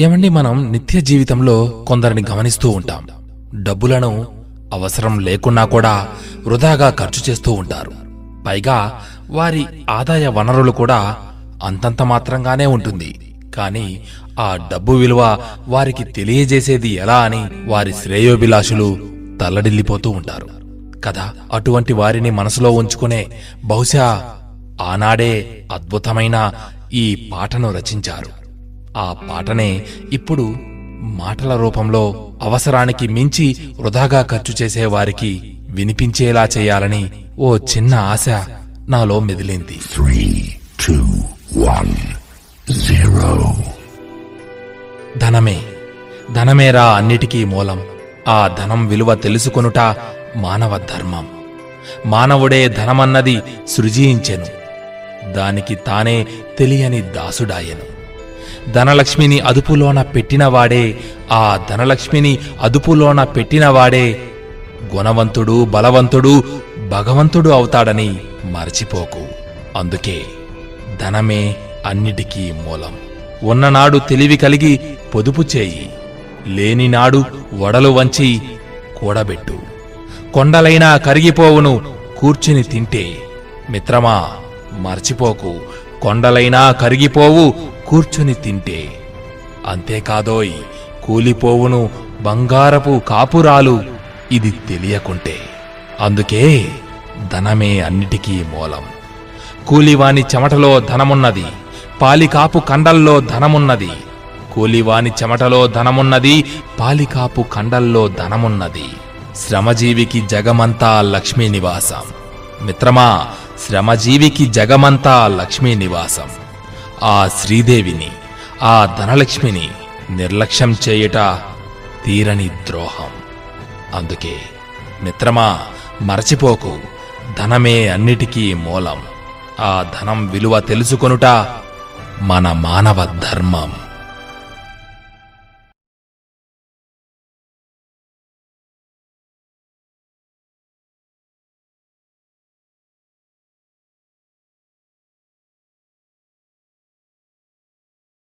ఏమండి మనం నిత్య జీవితంలో కొందరిని గమనిస్తూ ఉంటాం. డబ్బులను అవసరం లేకున్నా కూడా వృధాగా ఖర్చు చేస్తూ ఉంటారు. పైగా వారి ఆదాయ వనరులు కూడా అంతంత మాత్రంగానే ఉంటుంది. కానీ ఆ డబ్బు విలువ వారికి తెలియజేసేది ఎలా అని వారి శ్రేయోభిలాషులు తల్లడిల్లిపోతూ ఉంటారు. కదా అటువంటి వారిని మనసులో ఉంచుకునే బహుశా ఆనాడే అద్భుతమైన ఈ పాటను రచించారు. ఆ పాటనే ఇప్పుడు మాటల రూపంలో అవసరానికి మించి వృధాగా ఖర్చు చేసే వారికి వినిపించేలా చేయాలని ఓ చిన్న ఆశ నాలో మెదిలింది. Three, two, one, zero. ధనమే ధనమేరా అన్నిటికీ మూలం. ఆ ధనం విలువ తెలుసుకొనుట మానవ ధర్మం. మానవుడే ధనమన్నది సృజించెను. దానికి తానే తెలియని దాసుడాయెను. ధనలక్ష్మిని అదుపులోన పెట్టినవాడే ఆ ధనలక్ష్మిని అదుపులోన పెట్టినవాడే గుణవంతుడు బలవంతుడు భగవంతుడు అవుతాడని మరచిపోకు. అందుకే ధనమే అన్నిటికీ మూలం. ఉన్ననాడు తెలివి కలిగి పొదుపు చేయి. లేనినాడు వడలు వంచి కూడబెట్టు. కొండలైనా కరిగిపోవును కూర్చుని తింటే. మిత్రమా మర్చిపోకు. కొండలైనా కరిగిపోవు కూర్చుని తింటే. అంతేకాదోయ్ కూలిపోవును బంగారపు కాపురాలు ఇది తెలియకుంటే. అందుకే ధనమే అన్నిటికీ మూలం. కూలివాని చెమటలో ధనమున్నది పాలికాపు కండల్లో ధనమున్నది. కూలివాని చెమటలో ధనమున్నది పాలికాపు కండల్లో ధనమున్నది. శ్రమజీవికి జగమంతా లక్ష్మీ నివాసం మిత్రమా శ్రమజీవికి జగమంతా లక్ష్మీ నివాసం. ఆ శ్రీదేవిని ఆ ధనలక్ష్మిని నిర్లక్ష్యం చేయుట తీరని ద్రోహం. అందుకే మిత్రమా మరచిపోకు. ధనమే అన్నిటికీ మూలం. ఆ ధనం విలువ తెలుసుకొనుట మన మానవ ధర్మం.